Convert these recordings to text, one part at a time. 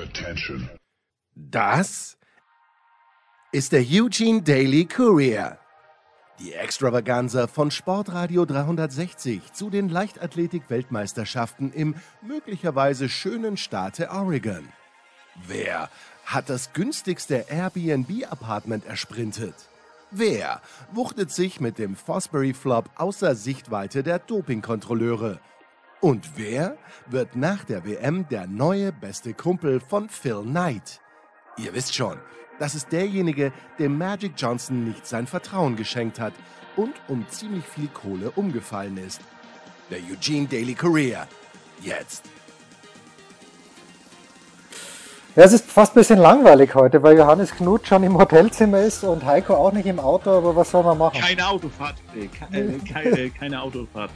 Attention. Das ist der Eugene Daily Courier. Die Extravaganza von Sportradio 360 zu den Leichtathletik-Weltmeisterschaften im möglicherweise schönen Staate Oregon. Wer hat das günstigste Airbnb-Apartment ersprintet? Wer wuchtet sich mit dem Fosbury Flop außer Sichtweite der Dopingkontrolleure? Und wer wird nach der WM der neue beste Kumpel von Phil Knight? Ihr wisst schon, das ist derjenige, dem Magic Johnson nicht sein Vertrauen geschenkt hat und um ziemlich viel Kohle umgefallen ist. Der Eugene Daily Courier. Jetzt. Ja, es ist fast ein bisschen langweilig heute, weil Johannes Knut schon im Hotelzimmer ist und Heiko auch nicht im Auto, aber was soll man machen? Keine Autofahrt, äh, keine, keine, keine Autofahrt.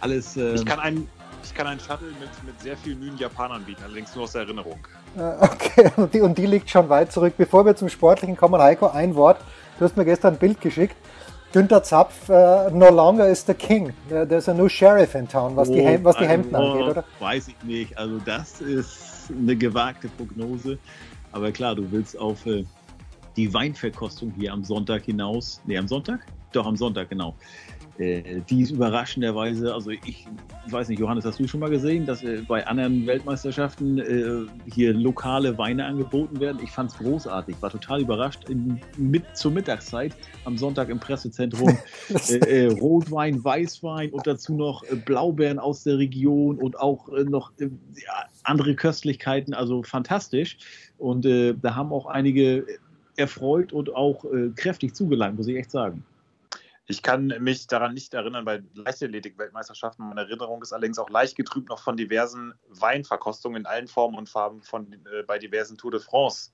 Alles. Äh, ich kann einen, ich kann einen Shuttle mit, mit sehr vielen müden Japanern bieten, allerdings nur aus der Erinnerung. Okay, und die, und die liegt schon weit zurück. Bevor wir zum Sportlichen kommen, Heiko, ein Wort. Du hast mir gestern ein Bild geschickt. Günter Zapf, uh, no longer is the king. There's a new sheriff in town, was, oh, die, was die Hemden also, angeht, oder? Weiß ich nicht. Also das ist eine gewagte Prognose. Aber klar, du willst auf äh, die Weinverkostung hier am Sonntag hinaus. Nee, am Sonntag? Doch, am Sonntag, genau. Äh, die ist überraschenderweise, also ich, weiß nicht, Johannes, hast du schon mal gesehen, dass äh, bei anderen Weltmeisterschaften äh, hier lokale Weine angeboten werden? Ich fand es großartig, war total überrascht. In, mit, zur Mittagszeit am Sonntag im Pressezentrum äh, äh, Rotwein, Weißwein und dazu noch äh, Blaubeeren aus der Region und auch noch andere Köstlichkeiten, also fantastisch. Und da haben auch einige erfreut und auch kräftig zugelangt, muss ich echt sagen. Ich kann mich daran nicht erinnern bei Leichtathletik-Weltmeisterschaften. Meine Erinnerung ist allerdings auch leicht getrübt noch von diversen Weinverkostungen in allen Formen und Farben von, äh, bei diversen Tour de France.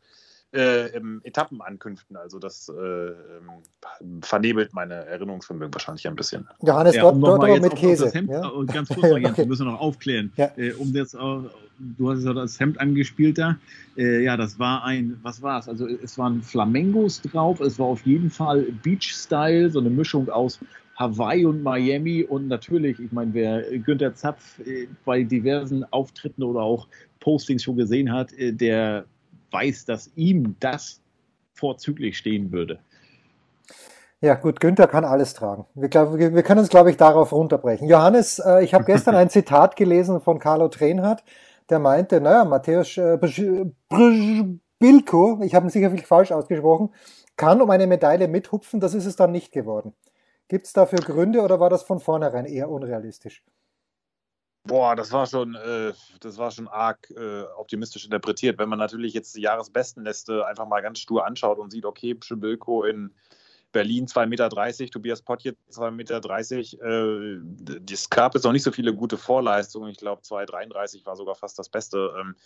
Äh, Etappenankünften. Also das äh, ähm, vernebelt meine Erinnerungsvermögen wahrscheinlich ein bisschen. Johannes, ja, um dort, dort mit Käse. Hemd, ja? Ganz kurz, noch, Jens, wir müssen noch aufklären. Ja. Äh, um das, du hast ja das Hemd angespielt da. Äh, ja, das war ein, was war es? Also es waren Flamengos drauf. Es war auf jeden Fall Beach-Style, so eine Mischung aus Hawaii und Miami und natürlich, ich meine, wer Günther Zapf äh, bei diversen Auftritten oder auch Postings schon gesehen hat, äh, der weiß, dass ihm das vorzüglich stehen würde. Ja, gut, Günther kann alles tragen. Wir, glaub, wir können uns, glaube ich, darauf runterbrechen. Johannes, äh, ich habe gestern ein Zitat gelesen von Carlo Trenhardt, der meinte, naja, Matthäus äh, Bilko, ich habe ihn sicherlich falsch ausgesprochen, kann um eine Medaille mithupfen, das ist es dann nicht geworden. Gibt es dafür Gründe oder war das von vornherein eher unrealistisch? Boah, das war schon, äh, das war schon arg äh, optimistisch interpretiert. Wenn man natürlich jetzt die Jahresbestenliste einfach mal ganz stur anschaut und sieht, okay, Pschebülko in Berlin 2,30 Meter, Tobias Potje 2,30 Meter. Äh, es gab jetzt noch nicht so viele gute Vorleistungen. Ich glaube, 2,33 war sogar fast das Beste. Ähm,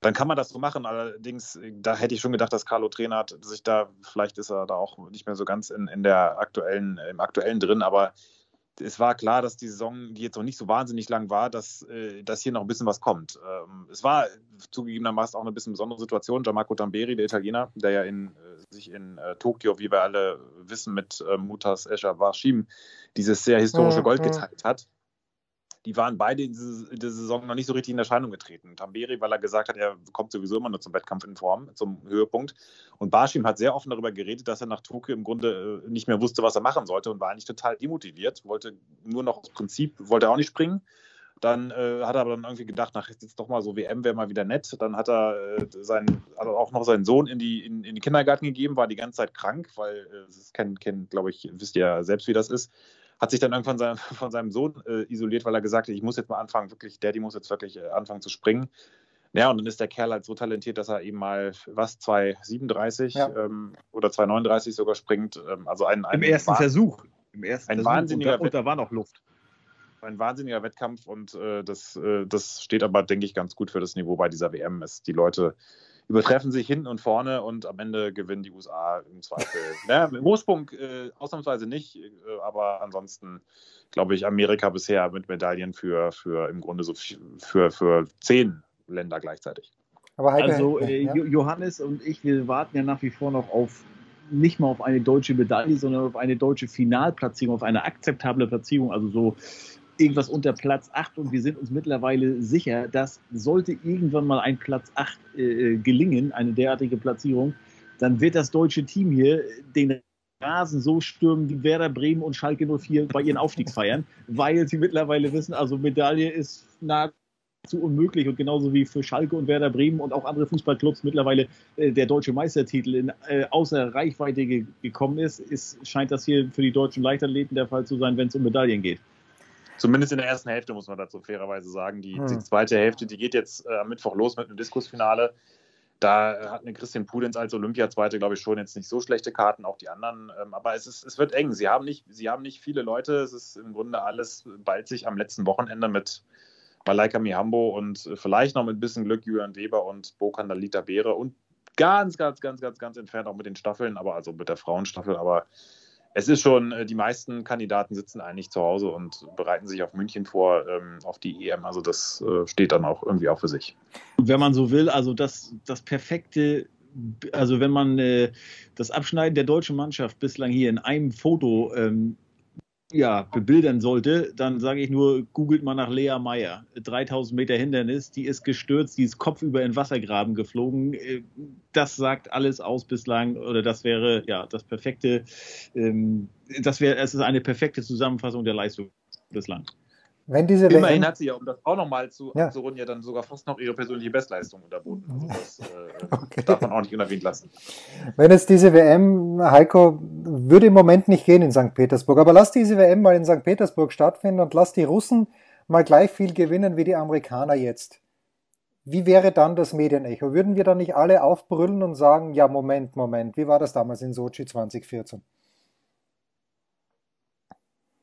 dann kann man das so machen. Allerdings, da hätte ich schon gedacht, dass Carlo Trainer hat sich da, vielleicht ist er da auch nicht mehr so ganz in, in der aktuellen, im aktuellen drin, aber es war klar, dass die Saison, die jetzt noch nicht so wahnsinnig lang war, dass, äh, dass hier noch ein bisschen was kommt. Ähm, es war zugegebenermaßen auch eine bisschen besondere Situation. Gianmarco Tamberi, der Italiener, der ja in, äh, sich in äh, Tokio, wie wir alle wissen, mit äh, Mutas Escher Washim dieses sehr historische mhm, Gold mhm. geteilt hat die waren beide in dieser Saison noch nicht so richtig in Erscheinung getreten. Tamberi, weil er gesagt hat, er kommt sowieso immer nur zum Wettkampf in Form, zum Höhepunkt. Und Barschim hat sehr offen darüber geredet, dass er nach Tokio im Grunde äh, nicht mehr wusste, was er machen sollte und war eigentlich total demotiviert, wollte nur noch aus Prinzip, wollte auch nicht springen. Dann äh, hat er aber dann irgendwie gedacht, nach jetzt doch mal so WM wäre mal wieder nett. Dann hat er äh, seinen, also auch noch seinen Sohn in die, in, in den Kindergarten gegeben, war die ganze Zeit krank, weil äh, das kennt glaube ich, wisst ihr ja selbst, wie das ist hat sich dann irgendwann sein, von seinem Sohn äh, isoliert, weil er gesagt hat, ich muss jetzt mal anfangen, wirklich, Daddy muss jetzt wirklich äh, anfangen zu springen. Ja, und dann ist der Kerl halt so talentiert, dass er eben mal, was, 2,37 ja. ähm, oder 2,39 sogar springt. Ähm, also ein, ein Im ersten Wahn Versuch. Im ersten ein Versuch wahnsinniger und, da, und da war noch Luft. Ein wahnsinniger Wettkampf und äh, das, äh, das steht aber, denke ich, ganz gut für das Niveau bei dieser WM. Es, die Leute übertreffen sich hinten und vorne und am Ende gewinnen die USA im Zweifel. naja, Im Ursprung äh, ausnahmsweise nicht, äh, aber ansonsten glaube ich Amerika bisher mit Medaillen für, für im Grunde so für, für zehn Länder gleichzeitig. also äh, ja. Johannes und ich, wir warten ja nach wie vor noch auf nicht mal auf eine deutsche Medaille, sondern auf eine deutsche Finalplatzierung, auf eine akzeptable Platzierung, also so irgendwas unter Platz 8 und wir sind uns mittlerweile sicher, dass sollte irgendwann mal ein Platz 8 äh, gelingen, eine derartige Platzierung, dann wird das deutsche Team hier den Rasen so stürmen wie Werder Bremen und Schalke 04 bei ihren Aufstiegsfeiern, weil sie mittlerweile wissen, also Medaille ist nahezu unmöglich und genauso wie für Schalke und Werder Bremen und auch andere Fußballclubs mittlerweile äh, der deutsche Meistertitel in, äh, außer Reichweite ge gekommen ist, ist, scheint das hier für die deutschen Leichtathleten der Fall zu sein, wenn es um Medaillen geht. Zumindest in der ersten Hälfte muss man dazu fairerweise sagen. Die, hm. die zweite Hälfte, die geht jetzt äh, am Mittwoch los mit einem Diskusfinale. Da hat eine Christian Pudenz als Olympiazweite, glaube ich, schon jetzt nicht so schlechte Karten, auch die anderen. Ähm, aber es, ist, es wird eng. Sie haben, nicht, sie haben nicht viele Leute. Es ist im Grunde alles bald sich am letzten Wochenende mit Malaika Mihambo und vielleicht noch mit ein bisschen Glück Julian Weber und Bokan Dalita Beere und ganz, ganz, ganz, ganz, ganz entfernt auch mit den Staffeln, aber also mit der Frauenstaffel. Aber es ist schon, äh, die meisten Kandidaten sitzen eigentlich zu Hause und bereiten sich auf München vor, ähm, auf die EM. Also das äh, steht dann auch irgendwie auch für sich. Wenn man so will, also das, das perfekte also wenn man äh, das Abschneiden der deutschen Mannschaft bislang hier in einem Foto ähm, ja, bebildern sollte, dann sage ich nur, googelt mal nach Lea Meyer. 3000 Meter Hindernis, die ist gestürzt, die ist kopfüber in Wassergraben geflogen. Äh, das sagt alles aus bislang, oder das wäre ja das perfekte, ähm, das wäre, es ist eine perfekte Zusammenfassung der Leistung bislang. Wenn diese Immerhin WM hat sie ja, um das auch nochmal zu, ja. zu runden, ja dann sogar fast noch ihre persönliche Bestleistung unterboten. Also das äh, okay. darf man auch nicht unerwähnt lassen. Wenn es diese WM, Heiko, würde im Moment nicht gehen in St. Petersburg, aber lass diese WM mal in St. Petersburg stattfinden und lass die Russen mal gleich viel gewinnen wie die Amerikaner jetzt. Wie wäre dann das Medienecho? Würden wir dann nicht alle aufbrüllen und sagen, ja, Moment, Moment, wie war das damals in Sochi 2014?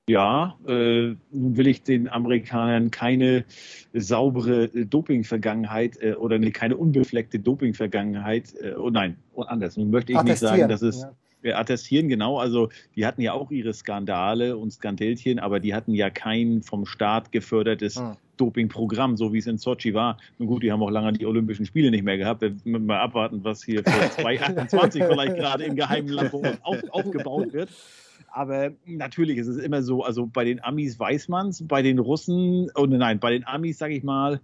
Ja, äh, nun will ich den Amerikanern keine saubere Doping-Vergangenheit äh, oder nee, keine unbefleckte Doping-Vergangenheit, äh, oh nein, oh, anders. Nun möchte ich nicht sagen, dass es ja. attestieren, genau. Also die hatten ja auch ihre Skandale und Skandelchen, aber die hatten ja kein vom Staat gefördertes hm. Dopingprogramm, so wie es in Sochi war. Nun gut, die haben auch lange die Olympischen Spiele nicht mehr gehabt. Wir müssen mal abwarten, was hier für 2028 vielleicht gerade im geheimen Labor auf, aufgebaut wird. Aber natürlich ist es immer so, also bei den Amis weiß man es, bei den Russen, oh nein, bei den Amis, sage ich mal,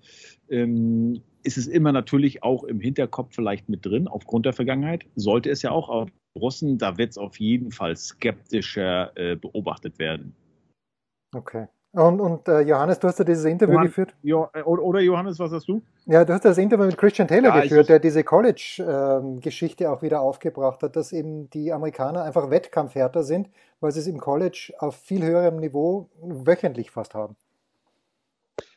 ähm, ist es immer natürlich auch im Hinterkopf vielleicht mit drin, aufgrund der Vergangenheit. Sollte es ja auch, aber Russen, da wird es auf jeden Fall skeptischer äh, beobachtet werden. Okay. Und, und äh, Johannes, du hast ja dieses Interview Johann, geführt. Jo, äh, oder Johannes, was hast du? Ja, du hast das Interview mit Christian Taylor ja, geführt, der diese College-Geschichte auch wieder aufgebracht hat, dass eben die Amerikaner einfach Wettkampfhärter sind, weil sie es im College auf viel höherem Niveau wöchentlich fast haben.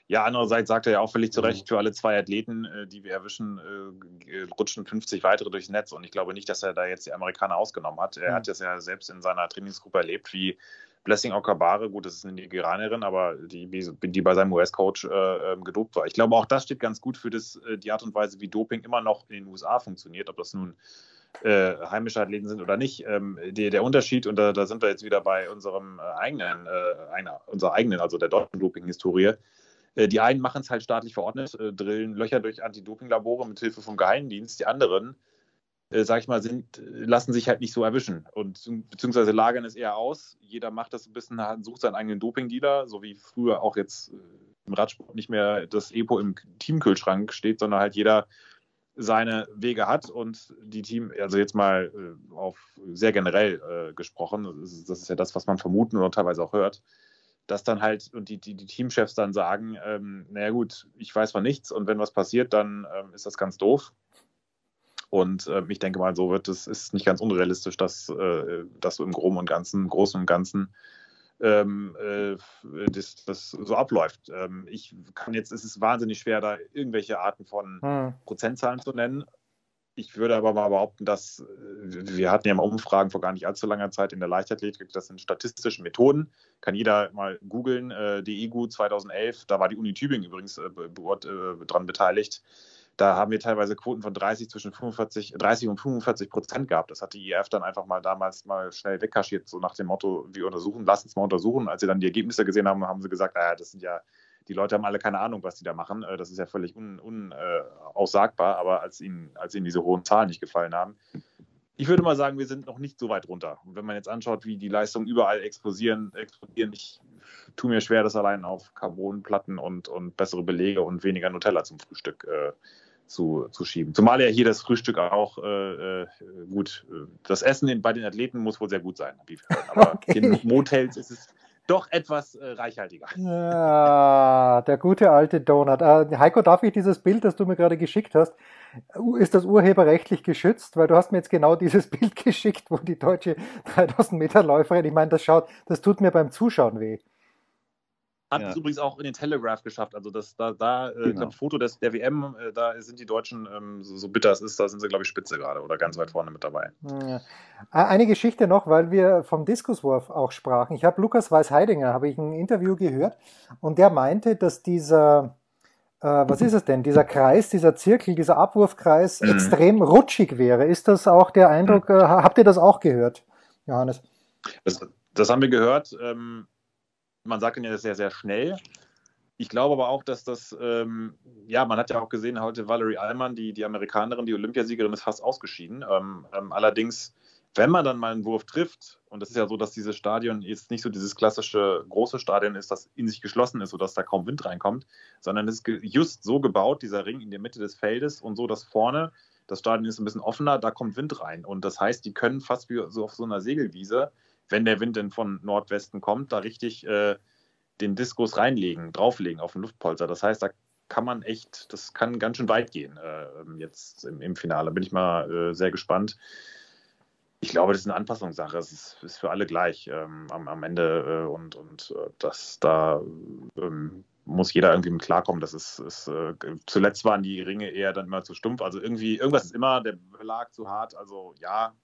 Ja, andererseits sagt er ja auch völlig zu Recht, für alle zwei Athleten, äh, die wir erwischen, äh, rutschen 50 weitere durchs Netz. Und ich glaube nicht, dass er da jetzt die Amerikaner ausgenommen hat. Er mhm. hat das ja selbst in seiner Trainingsgruppe erlebt, wie Blessing Okabare, gut, das ist eine Nigerianerin, aber die, die bei seinem US-Coach äh, ähm, gedopt war. Ich glaube, auch das steht ganz gut für das, äh, die Art und Weise, wie Doping immer noch in den USA funktioniert, ob das nun äh, heimische Athleten sind oder nicht. Ähm, die, der Unterschied, und da, da, sind wir jetzt wieder bei unserem äh, eigenen, äh, einer, unserer eigenen, also der deutschen Doping-Historie. Äh, die einen machen es halt staatlich verordnet, drillen Löcher durch Anti-Doping-Labore mit Hilfe vom Geheimdienst. Die anderen äh, sag ich mal, sind, lassen sich halt nicht so erwischen und beziehungsweise lagern es eher aus. Jeder macht das ein bisschen, sucht seinen eigenen Doping-Dealer, so wie früher auch jetzt äh, im Radsport nicht mehr das Epo im Teamkühlschrank steht, sondern halt jeder seine Wege hat und die Team, also jetzt mal äh, auf sehr generell äh, gesprochen, das ist, das ist, ja das, was man vermuten oder teilweise auch hört, dass dann halt und die, die, die Teamchefs dann sagen, ähm, naja gut, ich weiß von nichts und wenn was passiert, dann ähm, ist das ganz doof. Und äh, ich denke mal, so wird es, ist nicht ganz unrealistisch, dass, äh, dass so im Groben und Ganzen, Großen und Ganzen ähm, äh, das, das, so abläuft. Ähm, ich kann jetzt, es ist wahnsinnig schwer, da irgendwelche Arten von hm. Prozentzahlen zu nennen. Ich würde aber mal behaupten, dass äh, wir hatten ja mal Umfragen vor gar nicht allzu langer Zeit in der Leichtathletik. Das sind statistische Methoden. Kann jeder mal googeln. Äh, die EGU 2011, da war die Uni Tübingen übrigens äh, dran beteiligt da haben wir teilweise Quoten von 30 zwischen 45, 30 und 45 Prozent gehabt. Das hat die IF dann einfach mal damals mal schnell wegkaschiert, so nach dem Motto, wir untersuchen, lass uns mal untersuchen. Als sie dann die Ergebnisse gesehen haben, haben sie gesagt, naja, das sind ja, die Leute haben alle keine Ahnung, was die da machen. Äh, das ist ja völlig unaussagbar, un, äh, aber als ihnen, als ihnen diese hohen Zahlen nicht gefallen haben, ich würde mal sagen, wir sind noch nicht so weit runter. Und wenn man jetzt anschaut, wie die Leistungen überall explodieren, explodieren ich tue mir schwer, das allein auf Carbonplatten und, und bessere Belege und weniger Nutella zum Frühstück äh, zu, zu schieben. Zumal ja hier das Frühstück auch äh, äh gut, das Essen bei den Athleten muss wohl sehr gut sein, aber okay. in Motels ist es doch etwas äh, reichhaltiger. Ja, der gute alte Donut. Äh, Heiko, darf ich dieses Bild, das du mir gerade geschickt hast, ist das urheberrechtlich geschützt? Weil du hast mir jetzt genau dieses Bild geschickt, wo die deutsche 3000 Meter Läuferin, ich meine, das schaut, das tut mir beim Zuschauen weh. Hat ja. es übrigens auch in den Telegraph geschafft. Also das, da, da äh, genau. Foto des, der WM, äh, da sind die Deutschen, ähm, so, so, bitter es ist, da sind sie, glaube ich, spitze gerade oder ganz weit vorne mit dabei. Ja. Eine Geschichte noch, weil wir vom Diskuswurf auch sprachen. Ich habe Lukas Weiß-Heidinger, habe ich ein Interview gehört und der meinte, dass dieser, äh, was ist es denn, dieser Kreis, dieser Zirkel, dieser Abwurfkreis mhm. extrem rutschig wäre. Ist das auch der Eindruck, mhm. äh, habt ihr das auch gehört, Johannes? Das, das haben wir gehört. Ähm man sagt ja sehr, sehr schnell. Ich glaube aber auch, dass das, ähm, ja, man hat ja auch gesehen, heute Valerie Allmann, die, die Amerikanerin, die Olympiasiegerin, ist fast ausgeschieden. Ähm, ähm, allerdings, wenn man dann mal einen Wurf trifft, und das ist ja so, dass dieses Stadion jetzt nicht so dieses klassische große Stadion ist, das in sich geschlossen ist, sodass da kaum Wind reinkommt, sondern es ist just so gebaut, dieser Ring in der Mitte des Feldes und so, dass vorne das Stadion ist ein bisschen offener, da kommt Wind rein. Und das heißt, die können fast wie so auf so einer Segelwiese wenn der Wind denn von Nordwesten kommt, da richtig äh, den Diskus reinlegen, drauflegen auf den Luftpolster. Das heißt, da kann man echt, das kann ganz schön weit gehen äh, jetzt im, im, Finale. Bin ich mal äh, sehr gespannt. Ich glaube, das ist eine Anpassungssache. Es ist, ist für alle gleich ähm, am, am, Ende äh, und, und äh, das da ähm, muss jeder irgendwie mit klarkommen. Das ist, ist äh, zuletzt waren die Ringe eher dann immer zu stumpf. Also irgendwie, irgendwas ist immer, der Belag zu hart. Also ja,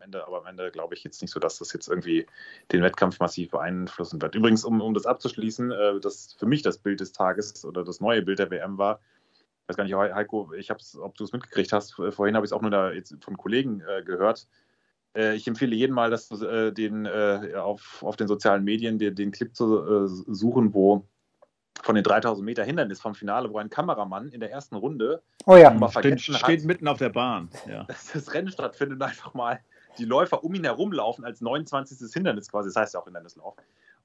Ende, aber am Ende glaube ich jetzt nicht so, dass das jetzt irgendwie den Wettkampf massiv beeinflussen wird. Übrigens, um, um das abzuschließen, äh, das für mich das Bild des Tages oder das neue Bild der WM war, ich weiß gar nicht, Heiko, ich habe ob du es mitgekriegt hast, vorhin habe ich es auch nur da jetzt von Kollegen äh, gehört. Äh, ich empfehle jedem mal, dass äh, den, äh, auf, auf den sozialen Medien den, den Clip zu äh, suchen, wo von den 3000 Meter Hindernis vom Finale, wo ein Kameramann in der ersten Runde oh ja. steht, steht, mitten auf der Bahn. Ja. Dass das Rennen stattfindet und einfach mal die Läufer um ihn herum laufen als 29. Hindernis quasi, das heißt ja auch Hindernislauf.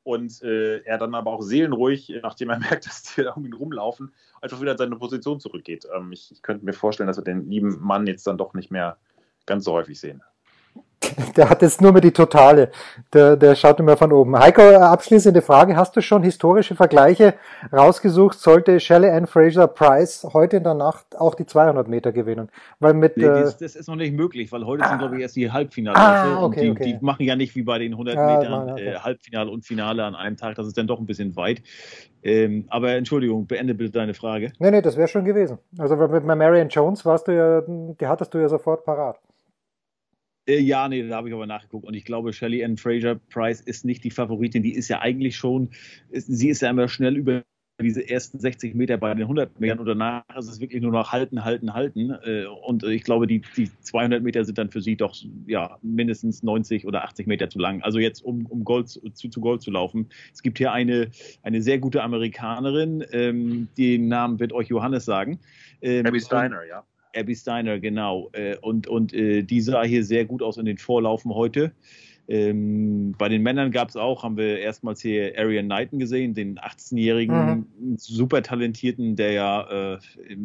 Und äh, er dann aber auch seelenruhig, nachdem er merkt, dass die da um ihn rumlaufen, einfach wieder in seine Position zurückgeht. Ähm, ich, ich könnte mir vorstellen, dass wir den lieben Mann jetzt dann doch nicht mehr ganz so häufig sehen. Der hat jetzt nur mehr die Totale. Der, der schaut immer von oben. Heiko, abschließende Frage. Hast du schon historische Vergleiche rausgesucht? Sollte Shelley Ann Fraser Price heute in der Nacht auch die 200 Meter gewinnen? Weil mit, nee, das, das, ist noch nicht möglich, weil heute ah, sind, glaube ich, erst die Halbfinale. Ah, okay, die, okay. die, machen ja nicht wie bei den 100 ja, Metern okay. äh, Halbfinale und Finale an einem Tag. Das ist dann doch ein bisschen weit. Ähm, aber Entschuldigung, beende bitte deine Frage. Nee, nee, das wäre schon gewesen. Also mit Marion Jones warst du ja, die hattest du ja sofort parat. Äh, ja, nee, da habe ich aber nachgeguckt. Und ich glaube, Shelly Ann Fraser Price ist nicht die Favoritin. Die ist ja eigentlich schon, ist, sie ist ja immer schnell über diese ersten 60 Meter bei den 100 Metern und danach ist es wirklich nur noch halten, halten, halten. Äh, und ich glaube, die, die 200 Meter sind dann für sie doch ja, mindestens 90 oder 80 Meter zu lang. Also jetzt, um, um Gold, zu, zu Gold zu laufen. Es gibt hier eine, eine sehr gute Amerikanerin, ähm, den Namen wird euch Johannes sagen. Ähm, Abby Steiner, ja. Abby Steiner, genau. Äh, und und äh, die sah hier sehr gut aus in den Vorlaufen heute. Ähm, bei den Männern gab es auch, haben wir erstmals hier Arian Knighton gesehen, den 18-jährigen, mhm. super talentierten, der ja, äh,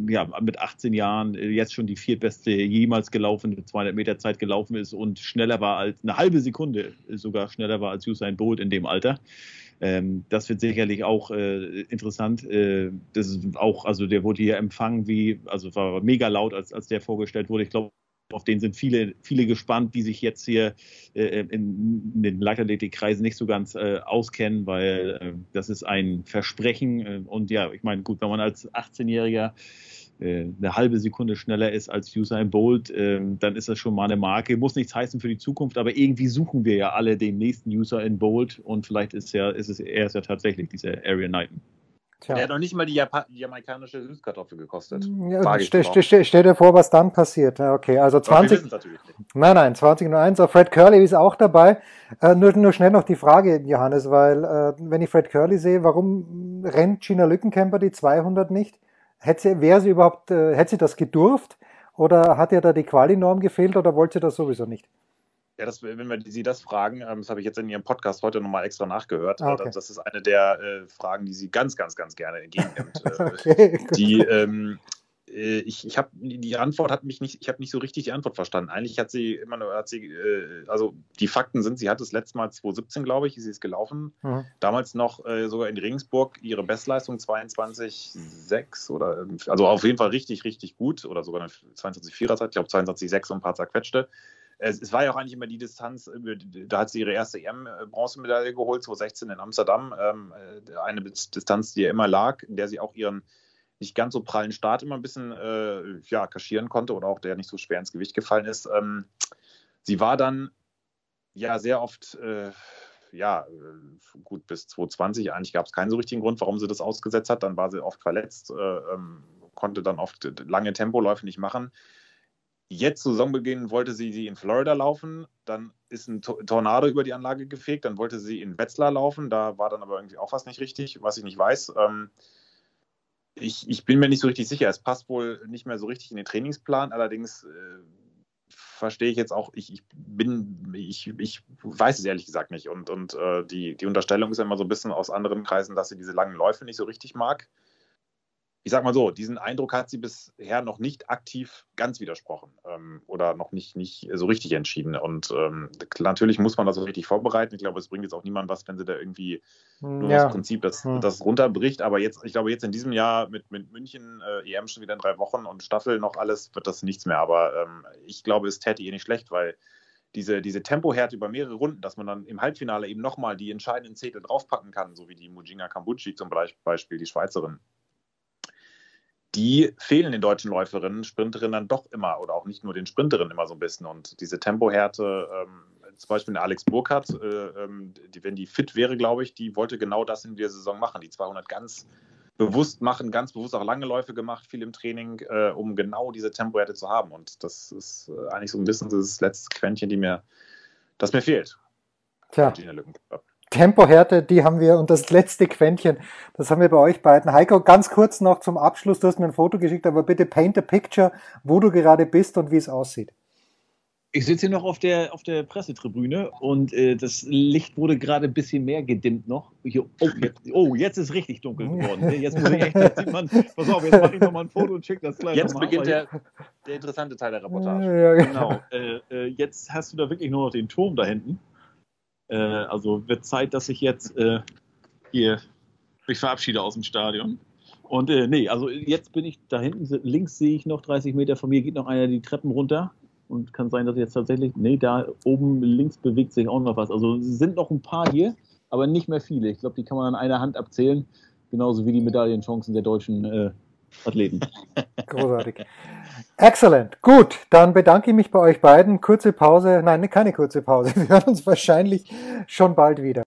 ja mit 18 Jahren äh, jetzt schon die viertbeste jemals gelaufene 200 Meter Zeit gelaufen ist und schneller war als eine halbe Sekunde sogar schneller war als Usain Bolt in dem Alter. Ähm, das wird sicherlich auch äh, interessant. Äh, das ist auch, also der wurde hier empfangen wie, also war mega laut, als, als der vorgestellt wurde. Ich glaube, auf den sind viele, viele gespannt, die sich jetzt hier äh, in, in, den Leichtathletikkreisen nicht so ganz äh, auskennen, weil äh, das ist ein Versprechen. Äh, und ja, ich meine, gut, wenn man als 18-Jähriger äh, eine halbe Sekunde schneller ist als Usain Bolt, ähm, dann ist das schon mal eine Marke. Muss nichts heißen für die Zukunft, aber irgendwie suchen wir ja alle den nächsten Usain Bolt und vielleicht ist ja, ist es, er ist ja tatsächlich dieser Arian Knighton. Tja. Der hat noch nicht mal die, Japa die jamaikanische Süßkartoffel gekostet. Ja, stell, stell, stell, dir vor, was dann passiert. Ja, okay, also 20. Nein, nein, 2001. So, Fred Curley ist auch dabei. Äh, nur, nur schnell noch die Frage, Johannes, weil äh, wenn ich Fred Curley sehe, warum rennt Gina Lückenkämper die 200 nicht? Hätte sie, wäre sie überhaupt, äh, hätte sie das gedurft? Oder hat ihr da die Quali-Norm gefehlt oder wollte sie das sowieso nicht? Ja, das, wenn wir Sie das fragen, ähm, das habe ich jetzt in Ihrem Podcast heute nochmal extra nachgehört. Ah, okay. das, das, ist eine der äh, Fragen, die sie ganz, ganz, ganz gerne entgegennimmt. Äh, okay, die, ähm, äh, ich, ich habe die Antwort hat mich nicht, ich habe nicht so richtig die Antwort verstanden. Eigentlich hat sie immer nur, hat sie, äh, also die Fakten sind, sie hat es letztes Mal 2017, glaube ich, sie ist gelaufen. Mhm. Damals noch äh, sogar in Regensburg ihre Bestleistung 22,6 oder also auf jeden Fall richtig, richtig gut oder sogar eine 22,4er Zeit, ich glaube 22,6 und ein paar zerquetschte es, es, war ja auch eigentlich immer die Distanz, da hat sie ihre erste EM-Bronzemedaille geholt, 2016 in Amsterdam. Ähm, äh, eine Distanz, die ja immer lag, in der sie auch ihren nicht ganz so prallen Start immer ein bisschen äh, ja, kaschieren konnte oder auch der nicht so schwer ins Gewicht gefallen ist. Ähm, sie war dann ja sehr oft, äh, ja, gut bis 2020 eigentlich gab es keinen so richtigen Grund, warum sie das ausgesetzt hat. Dann war sie oft verletzt, äh, ähm, konnte dann oft lange Tempoläufe nicht machen jetzt Saisonbeginn wollte sie sie in Florida laufen, dann ist ein Tornado über die Anlage gefegt, dann wollte sie in Wetzlar laufen, da war dann aber irgendwie auch was nicht richtig, was ich nicht weiß. Ähm, ich, ich, bin mir nicht so richtig sicher, es passt wohl nicht mehr so richtig in den Trainingsplan, allerdings äh, verstehe ich jetzt auch, ich, ich, bin, ich, ich weiß es ehrlich gesagt nicht. Und, und äh, die, die Unterstellung ist ja immer so ein bisschen aus anderen Kreisen, dass sie diese langen Läufe nicht so richtig mag ich sag mal so, diesen Eindruck hat sie bisher noch nicht aktiv ganz widersprochen ähm, oder noch nicht, nicht so richtig entschieden. Und ähm, natürlich muss man das so richtig vorbereiten. Ich glaube, es bringt jetzt auch niemand was, wenn sie da irgendwie nur ja. das Prinzip das, hm. das runterbricht. Aber jetzt, ich glaube, jetzt in diesem Jahr mit, mit München, äh, EM schon wieder in drei Wochen und Staffel noch alles, wird das nichts mehr. Aber ähm, ich glaube, es täte ihr nicht schlecht, weil diese, diese Tempohärte über mehrere Runden, dass man dann im Halbfinale eben nochmal die entscheidenden Zettel draufpacken kann, so wie die Mujinga Kambuchi zum Beispiel, die Schweizerin die fehlen den deutschen Läuferinnen, Sprinterinnen dann doch immer oder auch nicht nur den Sprinterinnen immer so ein bisschen. Und diese Tempohärte, ähm, zum Beispiel eine Alex Burkhardt, äh, ähm, die, wenn die fit wäre, glaube ich, die wollte genau das in der Saison machen, die 200 ganz bewusst machen, ganz bewusst auch lange Läufe gemacht, viel im Training, äh, um genau diese Tempohärte zu haben. Und das ist äh, eigentlich so ein bisschen das letzte Quäntchen, die mir, das mir fehlt. Tja. Tempohärte, die haben wir und das letzte Quäntchen, das haben wir bei euch beiden. Heiko, ganz kurz noch zum Abschluss, du hast mir ein Foto geschickt, aber bitte paint a picture, wo du gerade bist und wie es aussieht. Ich sitze hier noch auf der, auf der Pressetribüne und äh, das Licht wurde gerade ein bisschen mehr gedimmt noch. Hier, oh, jetzt, oh, jetzt ist richtig dunkel geworden. Jetzt muss ich echt, jetzt sieht man, pass auf, jetzt mache ich nochmal ein Foto und schicke das gleich Jetzt beginnt der, der interessante Teil der Reportage. Ja, genau. Äh, äh, jetzt hast du da wirklich nur noch den Turm da hinten. Äh, also wird Zeit, dass ich jetzt äh, hier mich verabschiede aus dem Stadion. Und äh, nee, also jetzt bin ich da hinten, links sehe ich noch 30 Meter von mir, geht noch einer die Treppen runter. Und kann sein, dass jetzt tatsächlich, nee, da oben links bewegt sich auch noch was. Also sind noch ein paar hier, aber nicht mehr viele. Ich glaube, die kann man an einer Hand abzählen. Genauso wie die Medaillenchancen der deutschen äh, Athleten. Großartig. Excellent. Gut, dann bedanke ich mich bei euch beiden. Kurze Pause. Nein, keine kurze Pause. Wir hören uns wahrscheinlich schon bald wieder.